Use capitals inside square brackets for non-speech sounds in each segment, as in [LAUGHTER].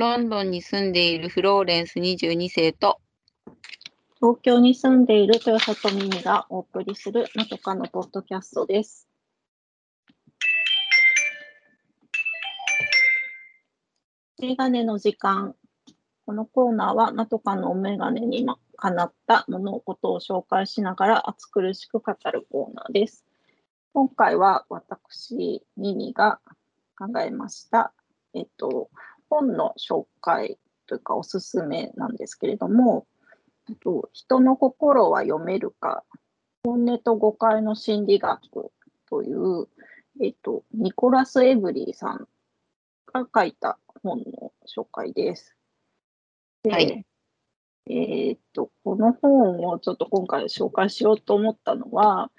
ロンドンに住んでいるフローレンス22世と、東京に住んでいる豊里美美がお送りするなとかのポッドキャストです。メガネの時間。このコーナーは、なとかのおメガネにかなった物事を紹介しながら暑苦しく語るコーナーです。今回は私、ミミが考えました。えっと、本の紹介というかおすすめなんですけれども、と人の心は読めるか、本音と誤解の心理学という、えっと、ニコラス・エブリーさんが書いた本の紹介です。ではいえーっと、この本をちょっと今回紹介しようと思ったのは、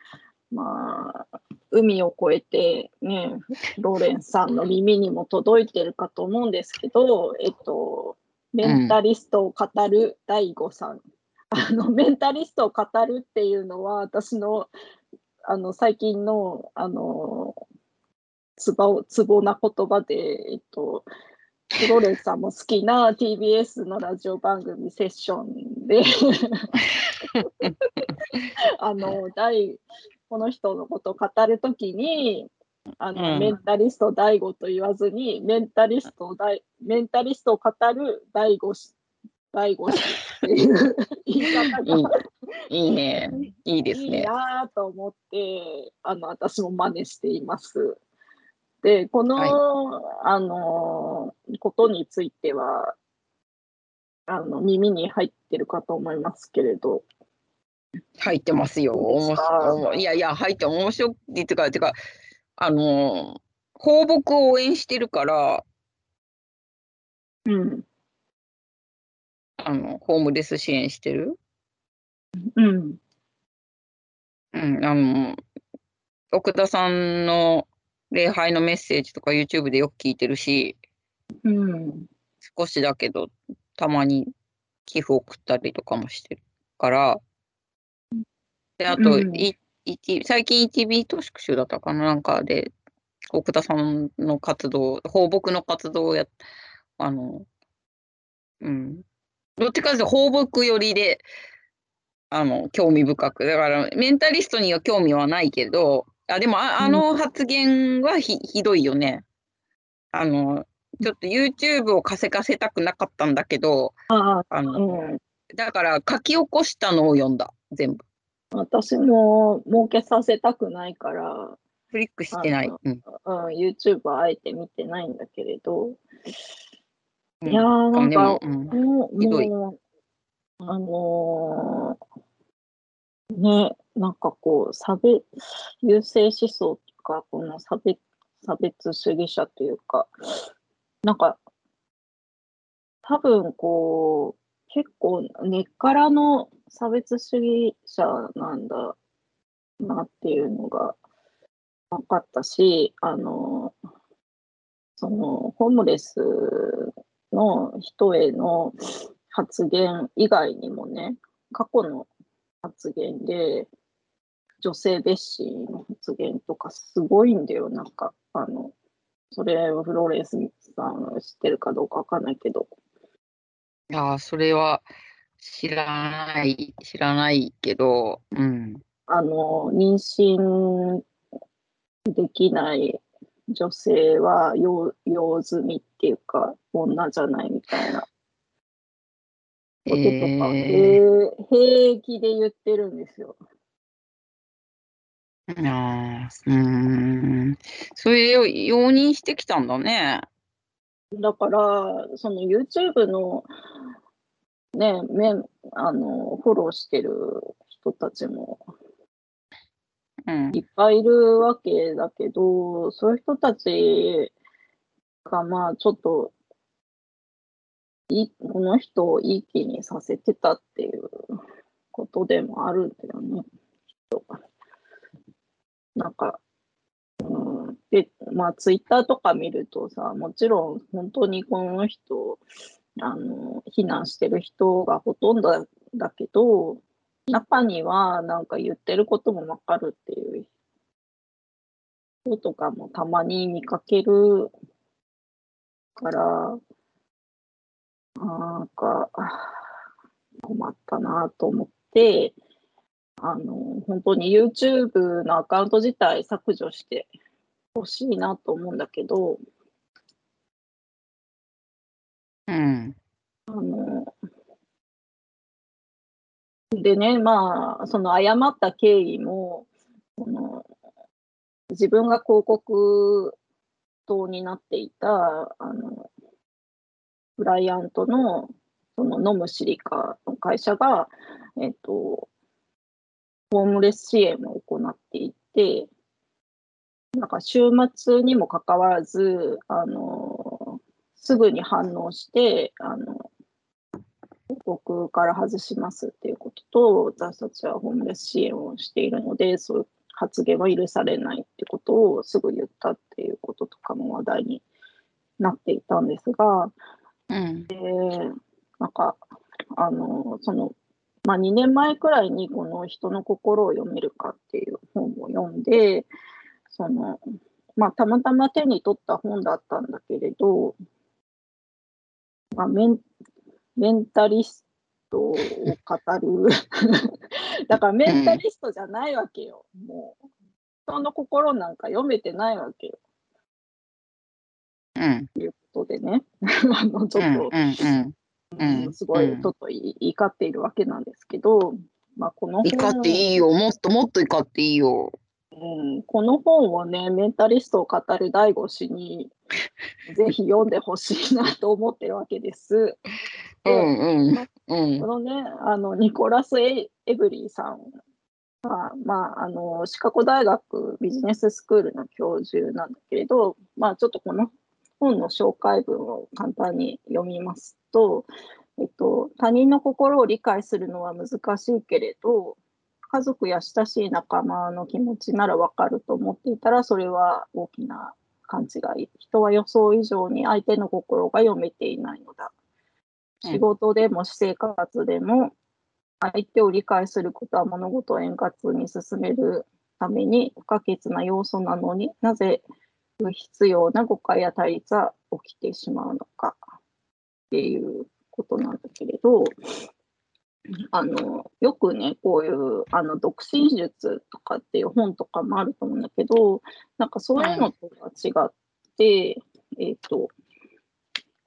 まあ、海を越えてね、ローレンスさんの耳にも届いてるかと思うんですけど、えっと、メンタリストを語る大悟さん。あの、メンタリストを語るっていうのは、私の、あの、最近の、あの、つぼ、つぼな言葉で、えっと、フローレンスさんも好きな TBS のラジオ番組セッションで [LAUGHS] あの大この人のことを語るときにあの、うんメンタリスト大悟と言わずにメンタリスト大メンタリストを語る大悟氏大悟氏っていう [LAUGHS] 言い方がいいいいね。いいですいいね。なぁと思って、あの、私も真似しています。で、この、あの、ことについては、あの、耳に入ってるかと思いますけれど、入ってますよ。面か白い。いやいや、入って面白いっていうか、てか、あの、放牧を応援してるから、うん、あの、ホームレス支援してる？うん、うん、あの、奥田さんの礼拝のメッセージとか YouTube でよく聞いてるし、うん、少しだけど、たまに寄付送ったりとかもしてるから、で、あと、うんいいち最近 1B 都市集だったかななんかで、奥田さんの活動、放牧の活動をや、あの、うん。どっちかというと放牧寄りで、あの、興味深く。だから、メンタリストには興味はないけど、あ、でも、ああの発言はひひどいよね。あの、ちょっと YouTube を稼がせたくなかったんだけど、あ、の、うん。だから書き起こしたのを読んだ、全部。私も儲けさせたくないから、クリックしてない。あうん。うん、YouTube はあえて見てないんだけれど、うんいやーなんかうんもう、もう、あのーね、なんかこう、差別、優勢思想とか、この差別、差別主義者というか、なんか、多分こう、結構根っからの差別主義者なんだなっていうのが分かったし、あの、その、ホームレスの人への発言以外にもね、過去の発言で、女性蔑視の発言とかすごいんだよ、なんか、あの、それをフローレンスさん知ってるかどうかわかんないけど、ああ、それは知らない、知らないけど、うん。あの、妊娠できない女性は用用済みっていうか、女じゃないみたいなこととか、えー、平平気で言ってるんですよ。ああ、うーん。それを容認してきたんだね。だから、その YouTube のね、めあの、フォローしてる人たちもうん。いっぱいいるわけだけど、そういう人たちが、まあ、ちょっと、いいこの人をいい気にさせてたっていうことでもあるんだよね。なんか、うん、で、まあ、ツイッターとか見るとさ、もちろん本当にこの人、あの、非難してる人がほとんどだだけど、中にはなんか言ってることもわかるっていう人とかもたまに見かけるから、なんか、困ったなと思って、あの、本当に YouTube のアカウント自体削除してほしいなと思うんだけど、うん。あの、でね、まあ、その誤った経緯も、その自分が広告塔になっていた、あの、クライアントの、その飲むシリカの会社が、えっと、ホームレス支援を行っていて、なんか週末にもかかわらず、あの、すぐに反応して、あの、広告から外しますっていうことと、私たちはホームレス支援をしているので、そういう発言は許されないってことをすぐ言ったっていうこととかも話題になっていたんですが、うん。でなんか、あの、その、まあ、2年前くらいにこの人の心を読めるかっていう本を読んで、その、まあ、たまたま手に取った本だったんだけれど、まあ、メンメンタリストを語る。[LAUGHS] だからメンタリストじゃないわけよ。もう、人の心なんか読めてないわけよ。うん。ということでね、[LAUGHS] あのちょっと、うんうんすごいうんちょっと怒っているわけなんですけど、まあ、この怒本っていいよ。もっともっと怒っていいよ。うん、この本をね、メンタリストを語る第五氏に [LAUGHS] ぜひ読んでほしいなと思ってるわけです。うでんうん。うんこ。のね、あのニコラス・エエブリーさんは、まあ、あのシカゴ大学ビジネススクールの教授なんだけれど、まあ、ちょっとこの本の紹介文を簡単に読みますと、えっと、他人の心を理解するのは難しいけれど、家族や親しい仲間の気持ちならわかると思っていたら、それは大きな勘違い。人は予想以上に相手の心が読めていないのだ。うん仕事でも私生活でも、相手を理解することは物事を円滑に進めるために不可欠な要素なのになぜ不必要な誤解や対立は起きてしまうのかっていうことなんだけれど、あのよくね、こういうあの独身術とかっていう本とかもあると思うんだけど、なんかそういうのとは違って、えっ、と、こ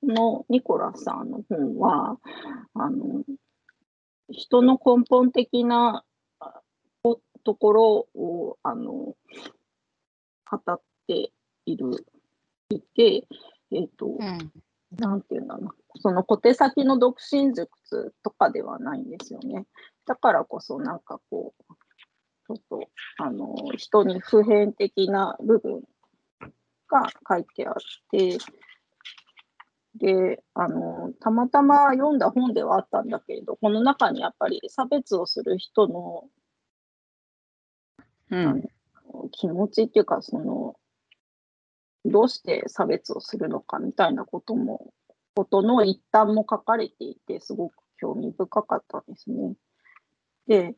のニコラスさんの本は、あの人の根本的なあところをあの語っている、いて、えっ、と、うん。なんていうんだろうな、その小手先の独身術とかではないんですよね。だからこそ、なんかこう、ちょっと、あの、人に普遍的な部分が書いてあって、で、あの、たまたま読んだ本ではあったんだけれど、この中にやっぱり差別をする人のうん。気持ちっていうか、その、どうして差別をするのかみたいなことも、ことの一端も書かれていて、すごく興味深かったですね。で、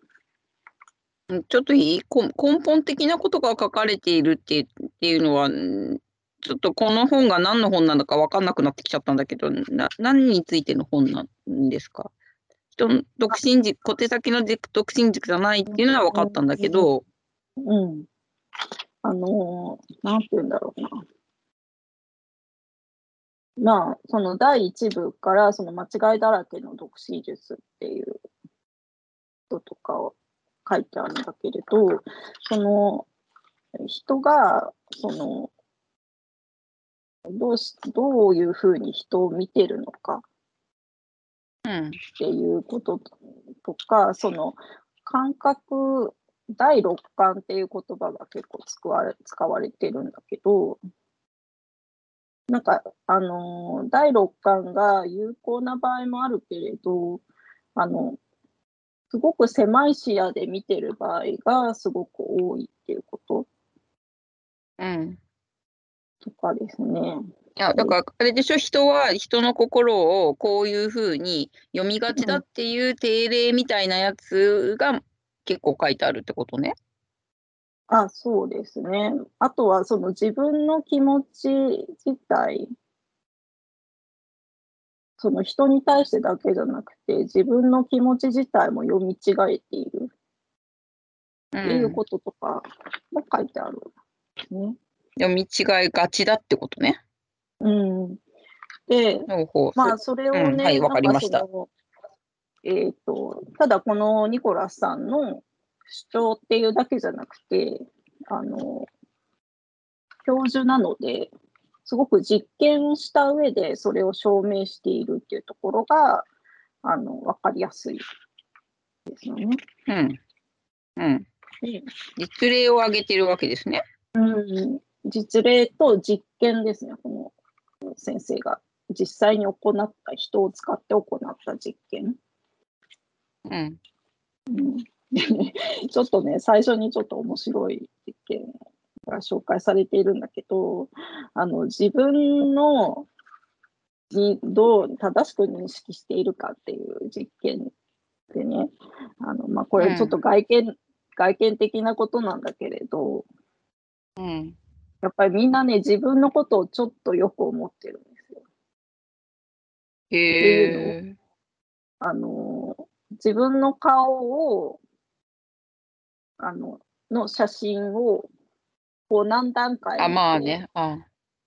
ちょっといい根本的なことが書かれているってっていうのは、ちょっとこの本が何の本なのか分かんなくなってきちゃったんだけど、な何についての本なんですか？人の独身軸、小手先の軸独身軸じゃないっていうのは分かったんだけど、うん。あのーなんて言うんだろうな。まあ、その第一部から、その間違いだらけの独身術っていうこととかを書いてあるんだけれど、その人が、その、どうし、どういうふうに人を見てるのかうん、っていうこととか、その感覚、第六感っていう言葉が結構使われ使われてるんだけど、なんか、あのー第六感が有効な場合もあるけれど、あの、すごく狭い視野で見てる場合がすごく多いっていうこと？うん。とかですね。いや、だからあれでしょ、人は人の心をこういうふうに読みがちだっていう定例みたいなやつが結構書いてあるってことね。あ、そうですね。あとは、その自分の気持ち自体その人に対してだけじゃなくて、自分の気持ち自体も読み違えているうっていうんこととかも書いてあるね。読み違いがちだってことね。うん。で、まあ、それをね、うんはいわかりましたえっ、と、ただこのニコラスさんの主張っていうだけじゃなくて、あの、教授なので、すごく実験をした上でそれを証明しているっていうところが、あの、わかりやすいですよね。うん。うん。で実例を挙げてるわけですね。うん、実例と実験ですね、この先生が実際に行った、人を使って行った実験。うん。うん [LAUGHS] ちょっとね、最初にちょっと面白い実験が紹介されているんだけど、あの自分のにどう正しく認識しているかっていう実験でね、あのまあ、これちょっと外見、外見的なことなんだけれど、うん。やっぱりみんなね、自分のことをちょっとよく思ってるんですよ。へえ。あの、自分の顔を、あの、の写真を、こう何段階あ、まあね。あ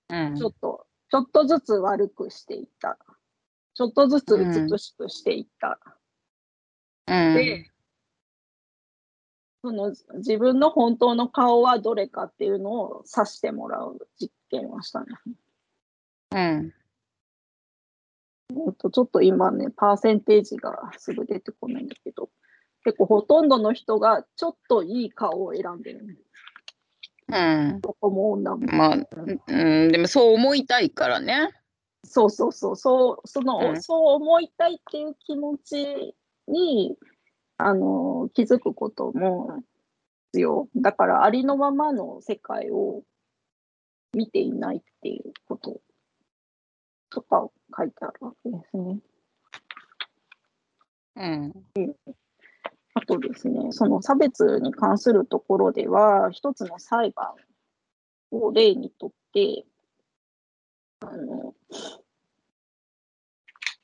うんちょっと、ちょっとずつ悪くしていった。ちょっとずつ美しくしていった。うん。で、その自分の本当の顔はどれかっていうのを指してもらう実験をしたんです。うん。えっと、ちょっと今ね、パーセンテージがすぐ出てこないんだけど、結構ほとんどの人がちょっといい顔を選んでるね。うん。男も女も。まあ、うん、でもそう思いたいからね。そうそうそう、そう、その、うんそう思いたいっていう気持ちに、あの、気づくことも必要。だから、ありのままの世界を見ていないっていうこととかを書いてあるわけですね。うん。あとですね、その差別に関するところでは、一つの裁判を例にとって、あの、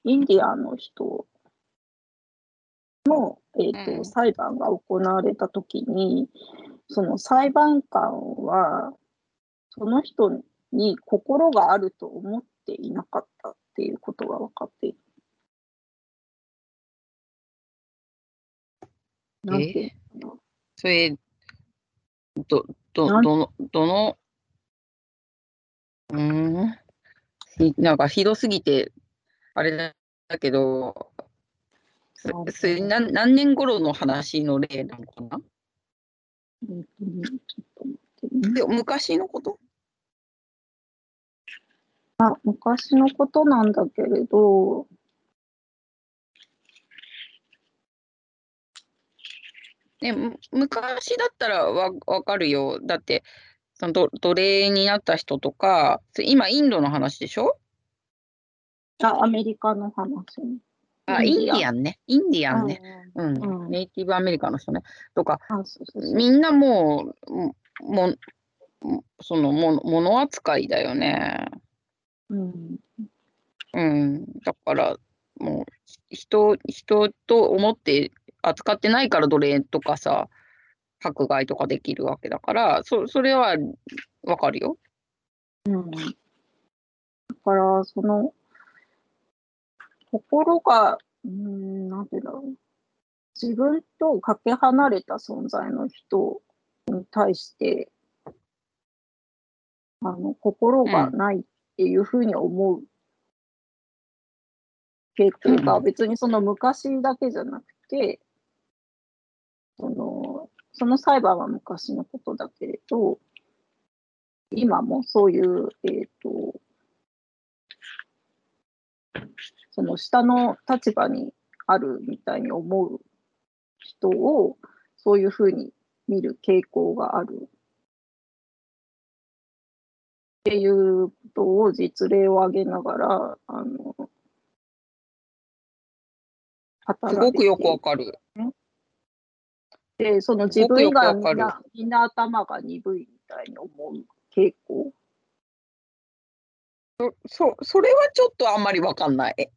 インディアンの人の、えーとうん裁判が行われたときに、その裁判官は、その人に心があると思っていなかったっていうことが分かっている。なんていうの？それ、ど、ど、どの、どの、うーん、ひなんかひどすぎて、あれだけど、それ何何年頃の話の例なのかな？で昔のこと？あ、昔のことなんだけれど、ね、む昔だったらわわかるよ。だって、その奴奴隷になった人とか、今インドの話でしょ？あ、アメリカの話ね。あ、インディアンね。インディアンね。ううん。うんネイティブアメリカの人ね。とか、そうそうそう。みんなもう、ももそのも物扱いだよね。うん。うん。だから、もう、人、人と思って扱ってないから奴隷とかさ、迫害とかできるわけだから、そそれはわかるよ。うん。だから、その、心が、うん、なんていうんだろう。自分とかけ離れた存在の人に対して、あの、心がないっていうふうに思う傾向が別にその昔だけじゃなくて、その、その裁判は昔のことだけれど、今もそういう、えっ、と、その下の立場にあるみたいに思う人を、そういうふうに見る傾向がある。っていうことを実例を挙げながら、あの、すごくよくわかる。で、その自分以外はみんな、みんな頭が鈍いみたいに思う傾向？そそそれはちょっとあんまりわかんない。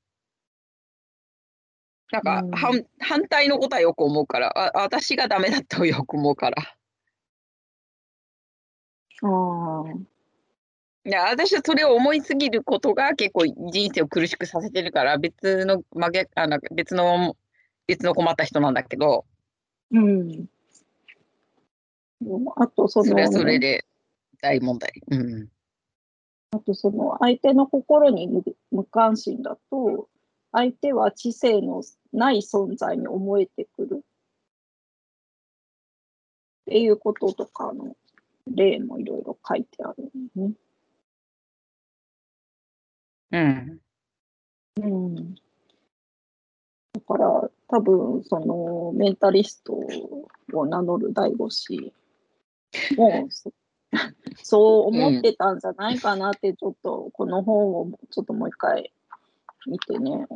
なんか、うん反反対のことはよく思うから、あ私がダメだとよく思うから。ああ。いや、私はそれを思いすぎることが結構人生を苦しくさせてるから、別の真逆あの別の別の困った人なんだけど、うん。あとその、それはそれで大問題。うん。あとその相手の心に無無関心だと、相手は知性のない存在に思えてくる。っていうこととかの例もいろいろ書いてあるよね。うん。うん。だから多分そのメンタリストを名乗る大悟氏もそ [LAUGHS] そう思ってたんじゃないかなってちょっとこの本をちょっともう一回見てね、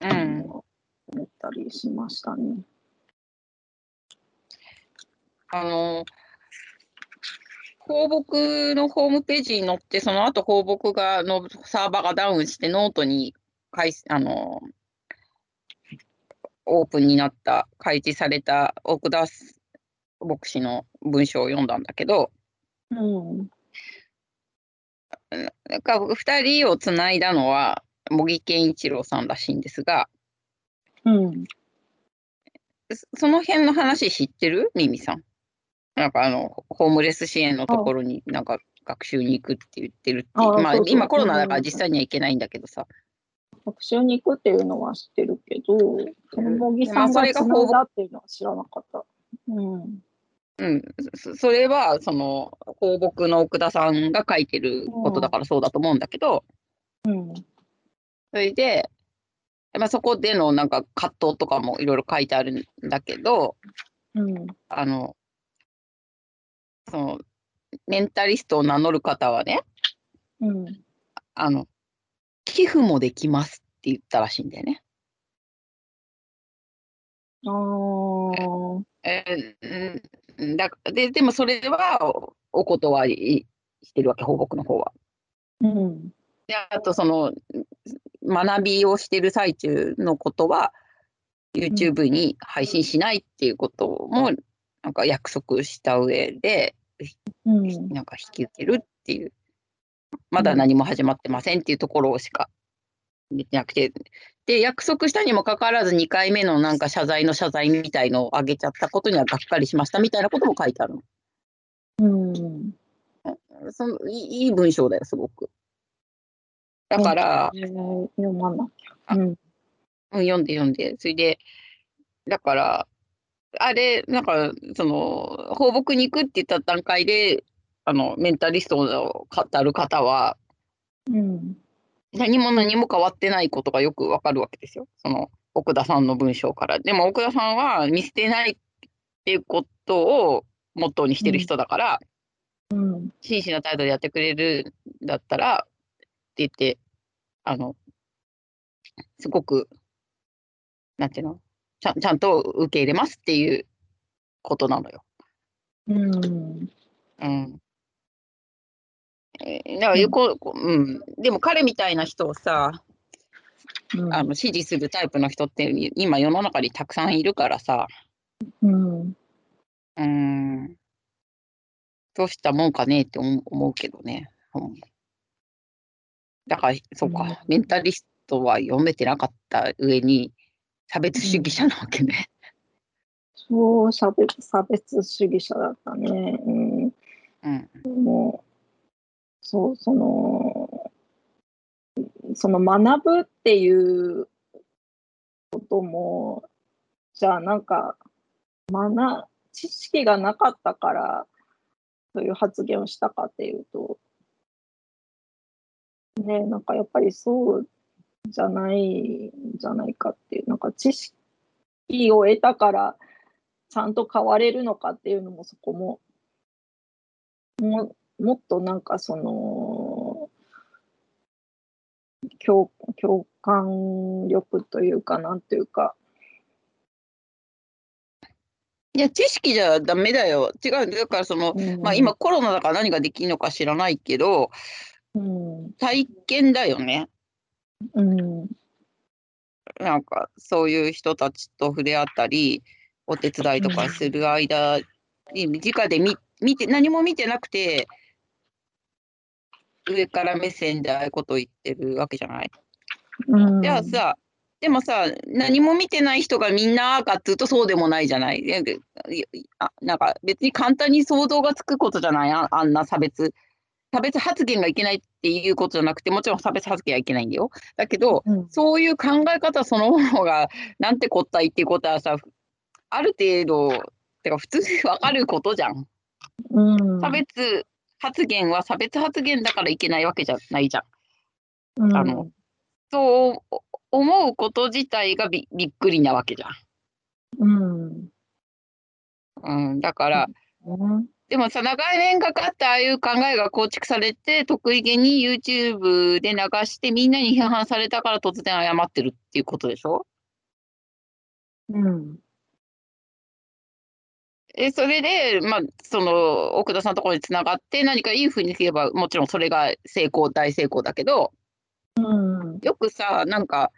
うん。思ったりしましたね。あの、抱樸のホームページに載って、その後抱樸がのサーバーがダウンして、ノートにあのオープンになった、開示された奥田牧師の文章を読んだんだけど、うん。なんか2人をつないだのは茂木健一郎さんらしいんですが、うん。そその辺の話知ってる？ミミさん。なんかあの、ホームレス支援のところになんか学習に行くって言ってるってまあ今コロナだからうん実際には行けないんだけどさ。学習に行くっていうのは知ってるけど、その茂木さんがつないだっていうのは知らなかった。うん。うん、そそれはその放牧の奥田さんが書いてることだからそうだと思うんだけど、うん。それで、まあ、そこでのなんか葛藤とかもいろいろ書いてあるんだけど、うん。あの、その、メンタリストを名乗る方はね、うん。あの、寄付もできますって言ったらしいんだよね。あだででもそれはおお断りしてるわけ、放牧の方は。うん。であとその学びをしてる最中のことは YouTube に配信しないっていうこともなんか約束した上でうん。なんか引き受けるっていうまだ何も始まってませんっていうところしか出てなくてで約束したにもかかわらず2回目のなんか謝罪の謝罪みたいのをあげちゃったことにはがっかりしましたみたいなことも書いてあるの。うん。そのいいいい文章だよすごく。だから、えー読まなきゃ。うん。うん、読んで読んで、それで、だから、あれ、なんか、その、放牧に行くって言った段階で、あの、メンタリストを語る方は、うん。何も何も変わってないことがよくわかるわけですよ。その、奥田さんの文章から。でも、奥田さんは見捨てないっていうことをモットーにしてる人だから、うん。真摯な態度でやってくれるんだったら、って言って、あの、すごく、なんていうの？ちゃんちゃんと受け入れますっていうことなのよ。うん。うん。えーだからよこ、こうん、でも彼みたいな人をさ、うん。あの支持するタイプの人って今世の中にたくさんいるからさ、うん。うん、どうしたもんかねって思うけどね。うん、だから、そうか、うんメンタリストは読めてなかった上に、差別主義者なわけね。そう、差別、差別主義者だったね。うん。うん。もう、そう、その、その学ぶっていうことも、じゃあなんか、学、知識がなかったから、そういう発言をしたかっていうと、ね、なんかやっぱりそうじゃないんじゃないかっていう、なんか知識を得たから、ちゃんと変われるのかっていうのもそこも、ももっとなんかその、共共感力というか、なんていうか、いや、知識じゃダメだよ。違う。だからその、うんまあ今コロナだから何ができるのか知らないけど、うん、体験だよね。うん、なんかそういう人たちと触れ合ったり、お手伝いとかする間に、直で見見て、何も見てなくて、上から目線でああいうことを言ってるわけじゃない。うんじゃあさ、でもさ、何も見てない人がみんなかっていうとそうでもないじゃない。なんか別に簡単に想像がつくことじゃない？ああんな差別。差別発言がいけないっていうことじゃなくて、もちろん差別発言はいけないんだよ。だけど、うんそういう考え方そのものがなんてこったいっていうことはさ、ある程度、てか普通にわかることじゃん。うん差別発言は差別発言だからいけないわけじゃないじゃん。うん。あのそう思うこと自体がびびっくりなわけじゃうん。ん。うん、だから、うん。でもさ、長年かかってああいう考えが構築されて、得意げに YouTube で流して、みんなに批判されたから突然謝ってるっていうことでしょ？うんえそれで、まあ、その奥田さんのところにつながって、何かいいふうにすれば、もちろんそれが成功、大成功だけど、うんよくさ、なんか、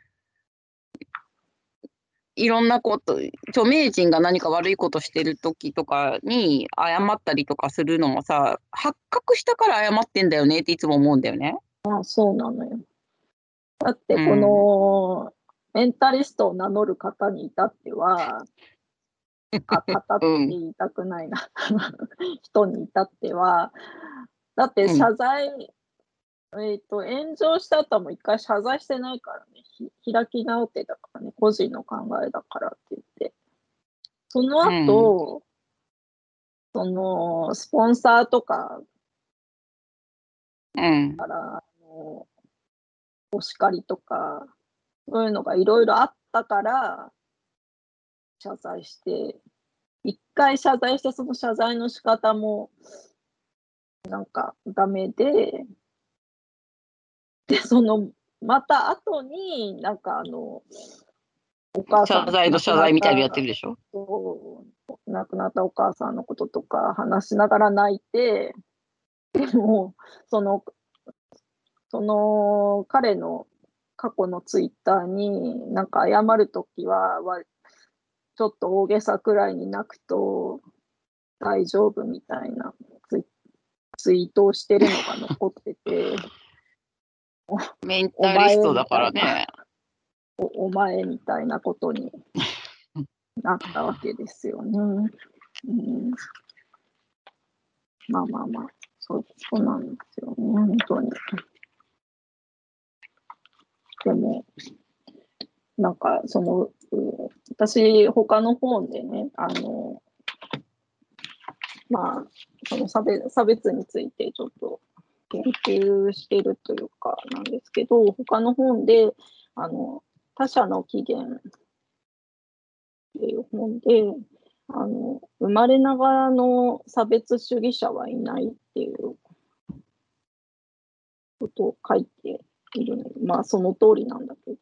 いろんなこと、著名人が何か悪いことしてる時とかに謝ったりとかするのもさ、発覚したから謝ってんだよねっていつも思うんだよね。あそうなのよ。だってこのメンタリストを名乗る方に至っては、あ方って言いたくないな、[LAUGHS] 人に至っては、だって謝罪、えっ、と、炎上した後も一回謝罪してないからね、ひ開き直ってだからね、個人の考えだからって言って。その後、その、スポンサーとかうん。から、あの、お叱りとか、そういうのがいろいろあったから、謝罪して、一回謝罪して、その謝罪の仕方も、なんかダメで、で、その、また後に、なんかあの、お母さん謝罪と謝罪みたいなのやってるでしょ？亡くなったお母さんのこととか話しながら泣いて、でも、その、その彼の過去のツイッターに、なんか謝るときは、わちょっと大げさくらいに泣くと大丈夫みたいなツイツイートをしてるのが残ってて、メンタリストだからね。おお前みたいなことになったわけですよね。うん、まあまあまあ、そうそうなんですよね、本当に。でも、なんか、その、う私、他の本でね、あの、まあ、その差別差別についてちょっと研究してるというかなんですけど、他の本で、あの、他者の起源っていう本で、あの、生まれながらの差別主義者はいないっていうことを書いているので、まあその通りなんだけど、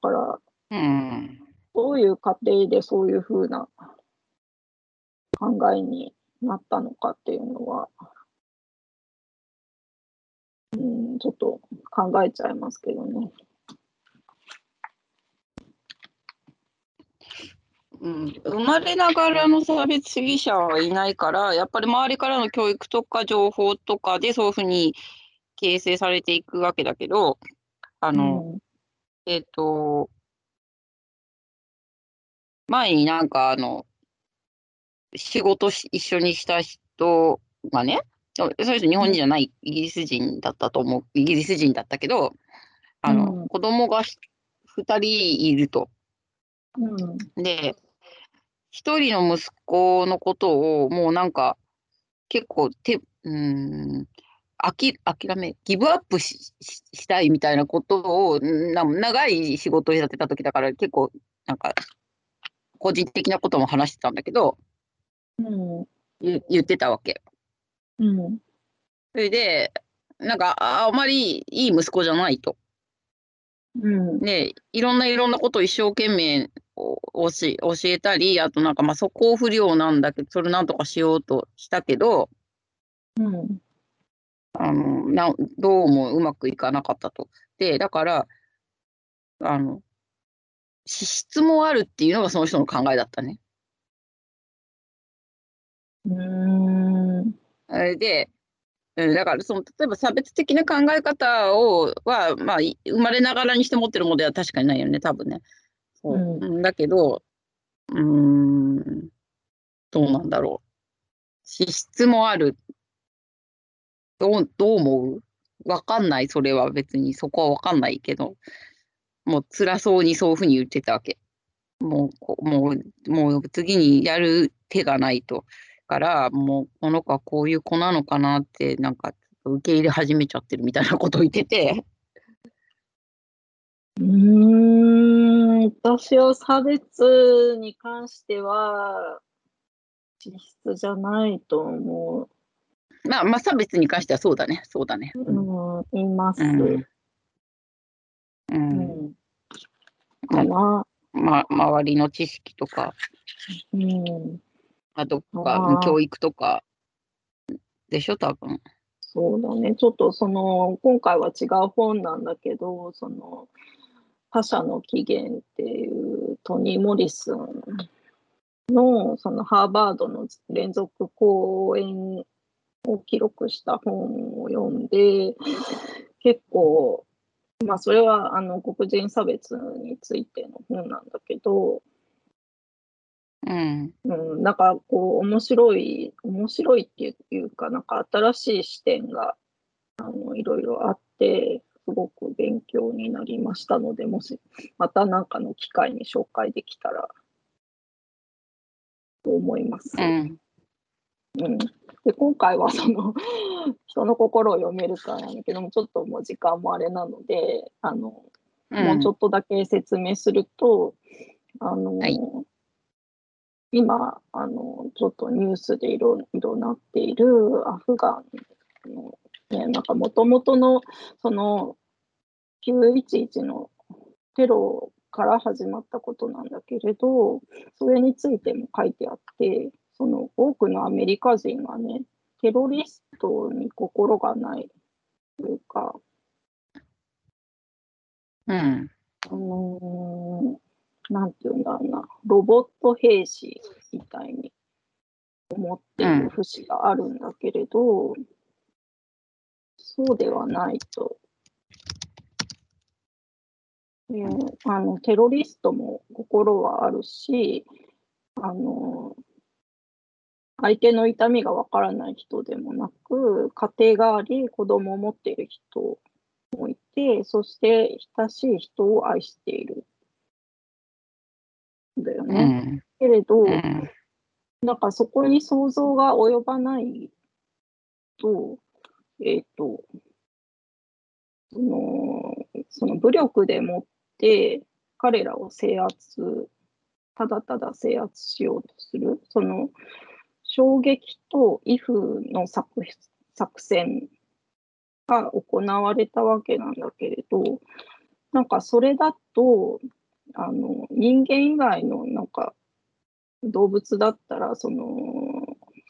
から、うん。どういう過程でそういうふうな考えになったのかっていうのは、うん、ちょっと考えちゃいますけどね。うん、生まれながらの差別主義者はいないから、やっぱり周りからの教育とか情報とかでそういうふうに形成されていくわけだけど、あの、えっ、と、前になんかあの、仕事し一緒にした人がね、そその人日本人じゃないイギリス人だったと思う、イギリス人だったけど、あの、うん子供がひ2人いると。うん。で、一人の息子のことをもうなんか結構て、うーん、あき諦め、ギブアップしししたいみたいなことをな長い仕事をやってた時だから結構なんか個人的なことも話してたんだけど、うん。言言ってたわけ。うん。それで、なんかああまりいい息子じゃないと。うん。で、いろんないろんなことを一生懸命お教え教えたり、あとなんかまあ素行不良なんだけど、それなんとかしようとしたけど、うん。あのなどうもうまくいかなかったと。で、だから、あの、資質もあるっていうのがその人の考えだったね。うーん。あれで、うん、だからその例えば差別的な考え方をは、まあ、い生まれながらにして持ってるものでは確かにないよね多分ね。そううんうんだけどうーんどうなんだろう。資質もある。どうどう思う？わかんないそれは別にそこはわかんないけどもう辛そうにそういうふうに言ってたわけ。もうもうもう次にやる手がないと。からもうこの子はこういう子なのかなってなんか受け入れ始めちゃってるみたいなことを言ってて。うーん、私は差別に関しては、資質じゃないと思うまあまあ差別に関してはそうだねそうだね。う。うんうん、います。うんううんん。かな。ま、周りの知識とかうん。あとあかー教育とかでしょ多分。そうだね。ちょっとその、今回は違う本なんだけど、その、他者の起源っていうトニー・モリスンの、そのハーバードの連続講演を記録した本を読んで、結構、まあそれはあの黒人差別についての本なんだけど、うんうん、なんかこう面白い面白いっていうかなんか新しい視点があのいろいろあってすごく勉強になりましたのでもしまた何かの機会に紹介できたらと思います。うんうん、で今回はその人の心を読めるかなんだけどもちょっともう時間もあれなのであのうん。もうちょっとだけ説明すると、あの、はい。今、あの、ちょっとニュースでいろいろなっているアフガンの、ね、なんかもともとの、その、911のテロから始まったことなんだけれど、それについても書いてあって、その多くのアメリカ人がね、テロリストに心がないというか、うんあのーなんていうんだろうな、ロボット兵士みたいに思っている節があるんだけれど、そうではないと。であのテロリストも心はあるし、あの相手の痛みがわからない人でもなく、家庭があり、子供を持っている人もいて、そして親しい人を愛している。だようね。んけれど、うんなんかそこに想像が及ばないと、えっ、と、その、その武力でもって彼らを制圧、ただただ制圧しようとする、その衝撃と威風の作作戦が行われたわけなんだけれど、なんかそれだと、あの人間以外のなんか動物だったら、その、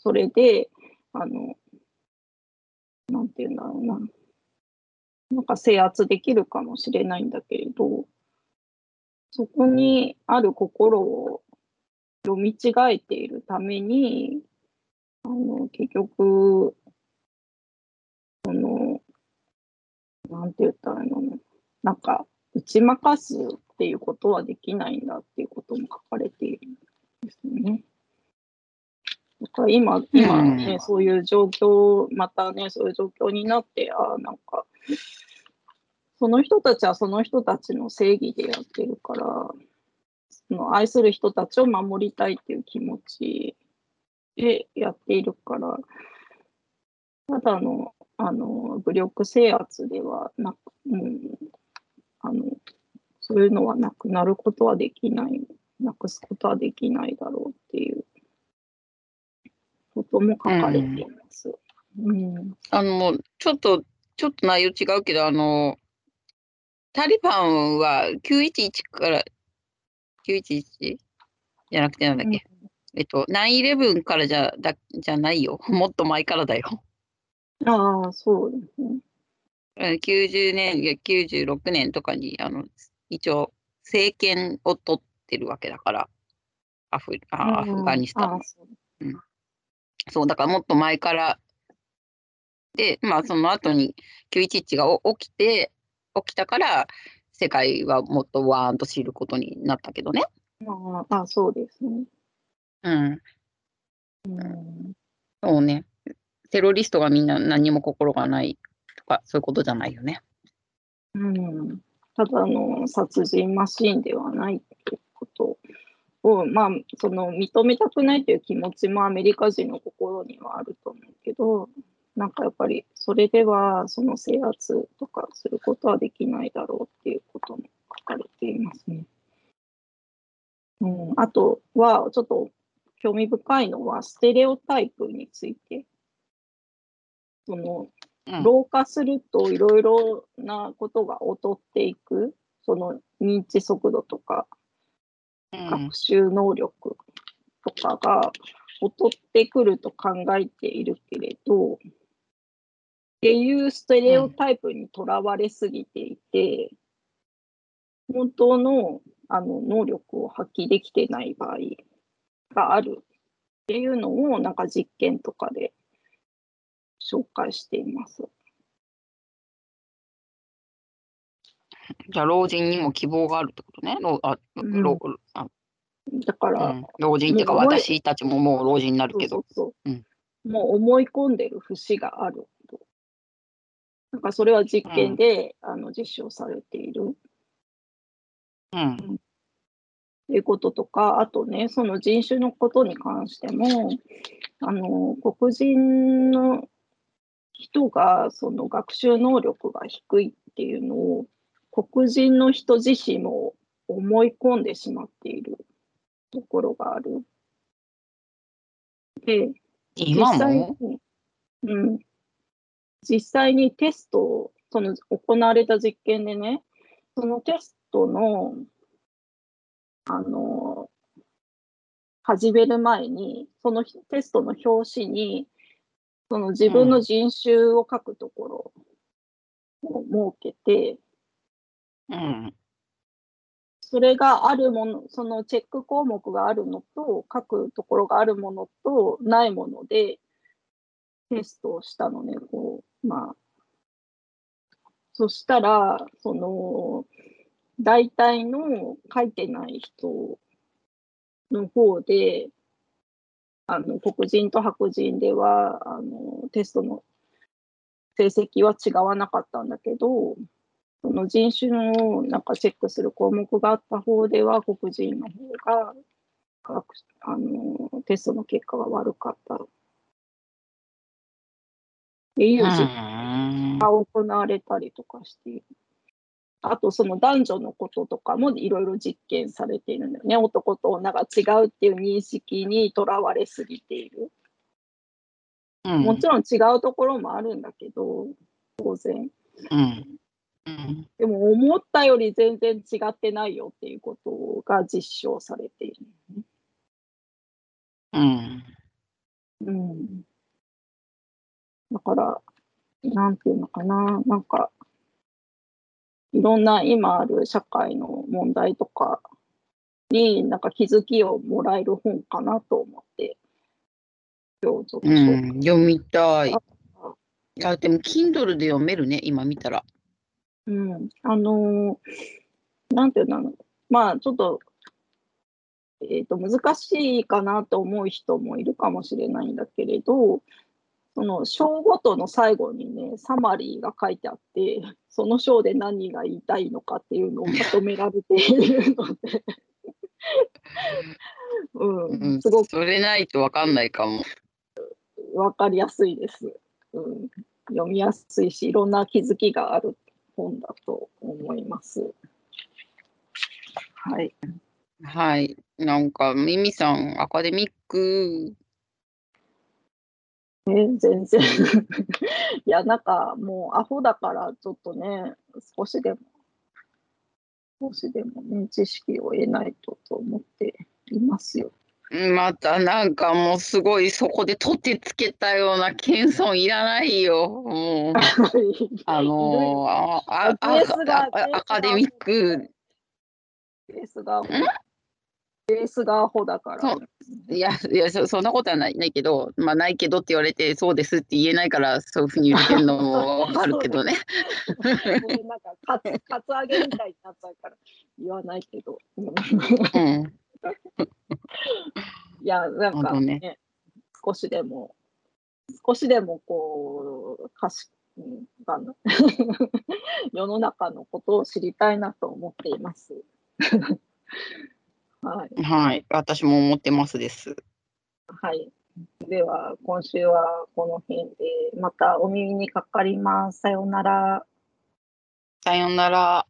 それで、あの、なんていうんだろうな、なんか制圧できるかもしれないんだけれど、そこにある心を読み違えているために、あの、結局、その、なんて言ったらいいのね、なんか、打ち負かすっていうことはできないんだっていうことも書かれているんですよね。だから今、今ね、うんそういう状況、またね、そういう状況になって、ああ、なんか、その人たちはその人たちの正義でやってるから、その愛する人たちを守りたいっていう気持ちでやっているから、ただの、あの、武力制圧ではなく、うん、あの、そういうのはなくなることはできない、なくすことはできないだろうっていうことも書かれています。うん。あのちょっとちょっと内容違うけどあのタリバンは911から911じゃなくてなんだっけ、えっと9-11からじゃだじゃないよ [LAUGHS] もっと前からだよ。ああ、そうですね。うん90年いや96年とかにあの一応政権を取ってるわけだから、アフあアフガニスタンのあそうそう、だからもっと前から、で、まあその後に911がお起きて、起きたから、世界はもっとわーんと知ることになったけどね。ああ、そうですね。うん。うん、そうね。テロリストがみんな何にも心がないとか、そういうことじゃないよね。うん、ただの殺人マシーンではないっていうことを、まあ、その認めたくないという気持ちもアメリカ人の心にはあると思うけど、なんかやっぱりそれではその制圧とかすることはできないだろうっていうことも書かれていますね。うん、あとはちょっと興味深いのはステレオタイプについて。そのうん。老化するといろいろなことが劣っていく、その認知速度とかうん学習能力とかが劣ってくると考えているけれど、っていうステレオタイプにとらわれすぎていて、本当のあの能力を発揮できてない場合があるっていうのをなんか実験とかで紹介しています。じゃあ老人にも希望があるってことね。老あうん老あだから、うん、老人っていうか私たちももう老人になるけど。もう思い込んでる節があると。なんかそれは実験で、あの実証されているうん。ということとか、あとね、その人種のことに関しても、あの黒人の人がその学習能力が低いっていうのを黒人の人自身も思い込んでしまっているところがある。で、今実際もに、うん、実際にテストを、その行われた実験でね、そのテストの、あの、始める前に、そのテストの表紙に、その自分の人種を書くところを設けて、うん。それがあるもの、そのチェック項目があるのと、書くところがあるものとないものでテストをしたのね、こう、まあ。そしたら、その、大体の書いてない人の方で、あの、黒人と白人では、あの、テストの成績は違わなかったんだけど、その人種のなんかチェックする項目があった方では、黒人の方があのテストの結果が悪かった。っていう実が行われたりとかしている。あと、その男女のこととかもいろいろ実験されているんだよね。男と女が違うっていう認識にとらわれすぎている。うん。もちろん違うところもあるんだけど、当然。うん。うん。でも思ったより全然違ってないよっていうことが実証されている。うん。うん。だから、なんていうのかな、なんか、いろんな今ある社会の問題とかに、なんか気づきをもらえる本かなと思って、今日ちょっとうん。読みたい。いあや、でも、Kindle で読めるね、今見たら。うん、あのーなんていうの、まあちょっと、えっ、と、難しいかなと思う人もいるかもしれないんだけれど、その章ごとの最後にね、サマリーが書いてあって、その章で何が言いたいのかっていうのをまとめられているので、[LAUGHS] う、うんん。すごくそれないとわかんないかも。わかりやすいです、うん。読みやすいし、いろんな気づきがある本だと思います。はい。はい。なんか、ミミさん、アカデミック、ね、全然。[LAUGHS] いや、なんかもうアホだから、ちょっとね、少しでも、少しでもね、知識を得ないとと思っていますよ。またなんかもうすごいそこで取ってつけたような謙遜いらないよ。もう、[LAUGHS] あのアカデミックベースが。ベースがアホだから。いや、いやそ、そんなことはないないけど、まあ、ないけどって言われて、そうですって言えないから、そういうふうに言ってるのも [LAUGHS] わかるけどね。なんかカツ、カツアゲみたいになっちゃうから言わないけど。うんうん。[LAUGHS] いや、なんかねね、少しでも、少しでもこう、かし、うんあの世の中のことを知りたいなと思っています。はい。はい。私も思ってますです。はい。では、今週はこの辺で、またお耳にかかります。さようなら。さようなら。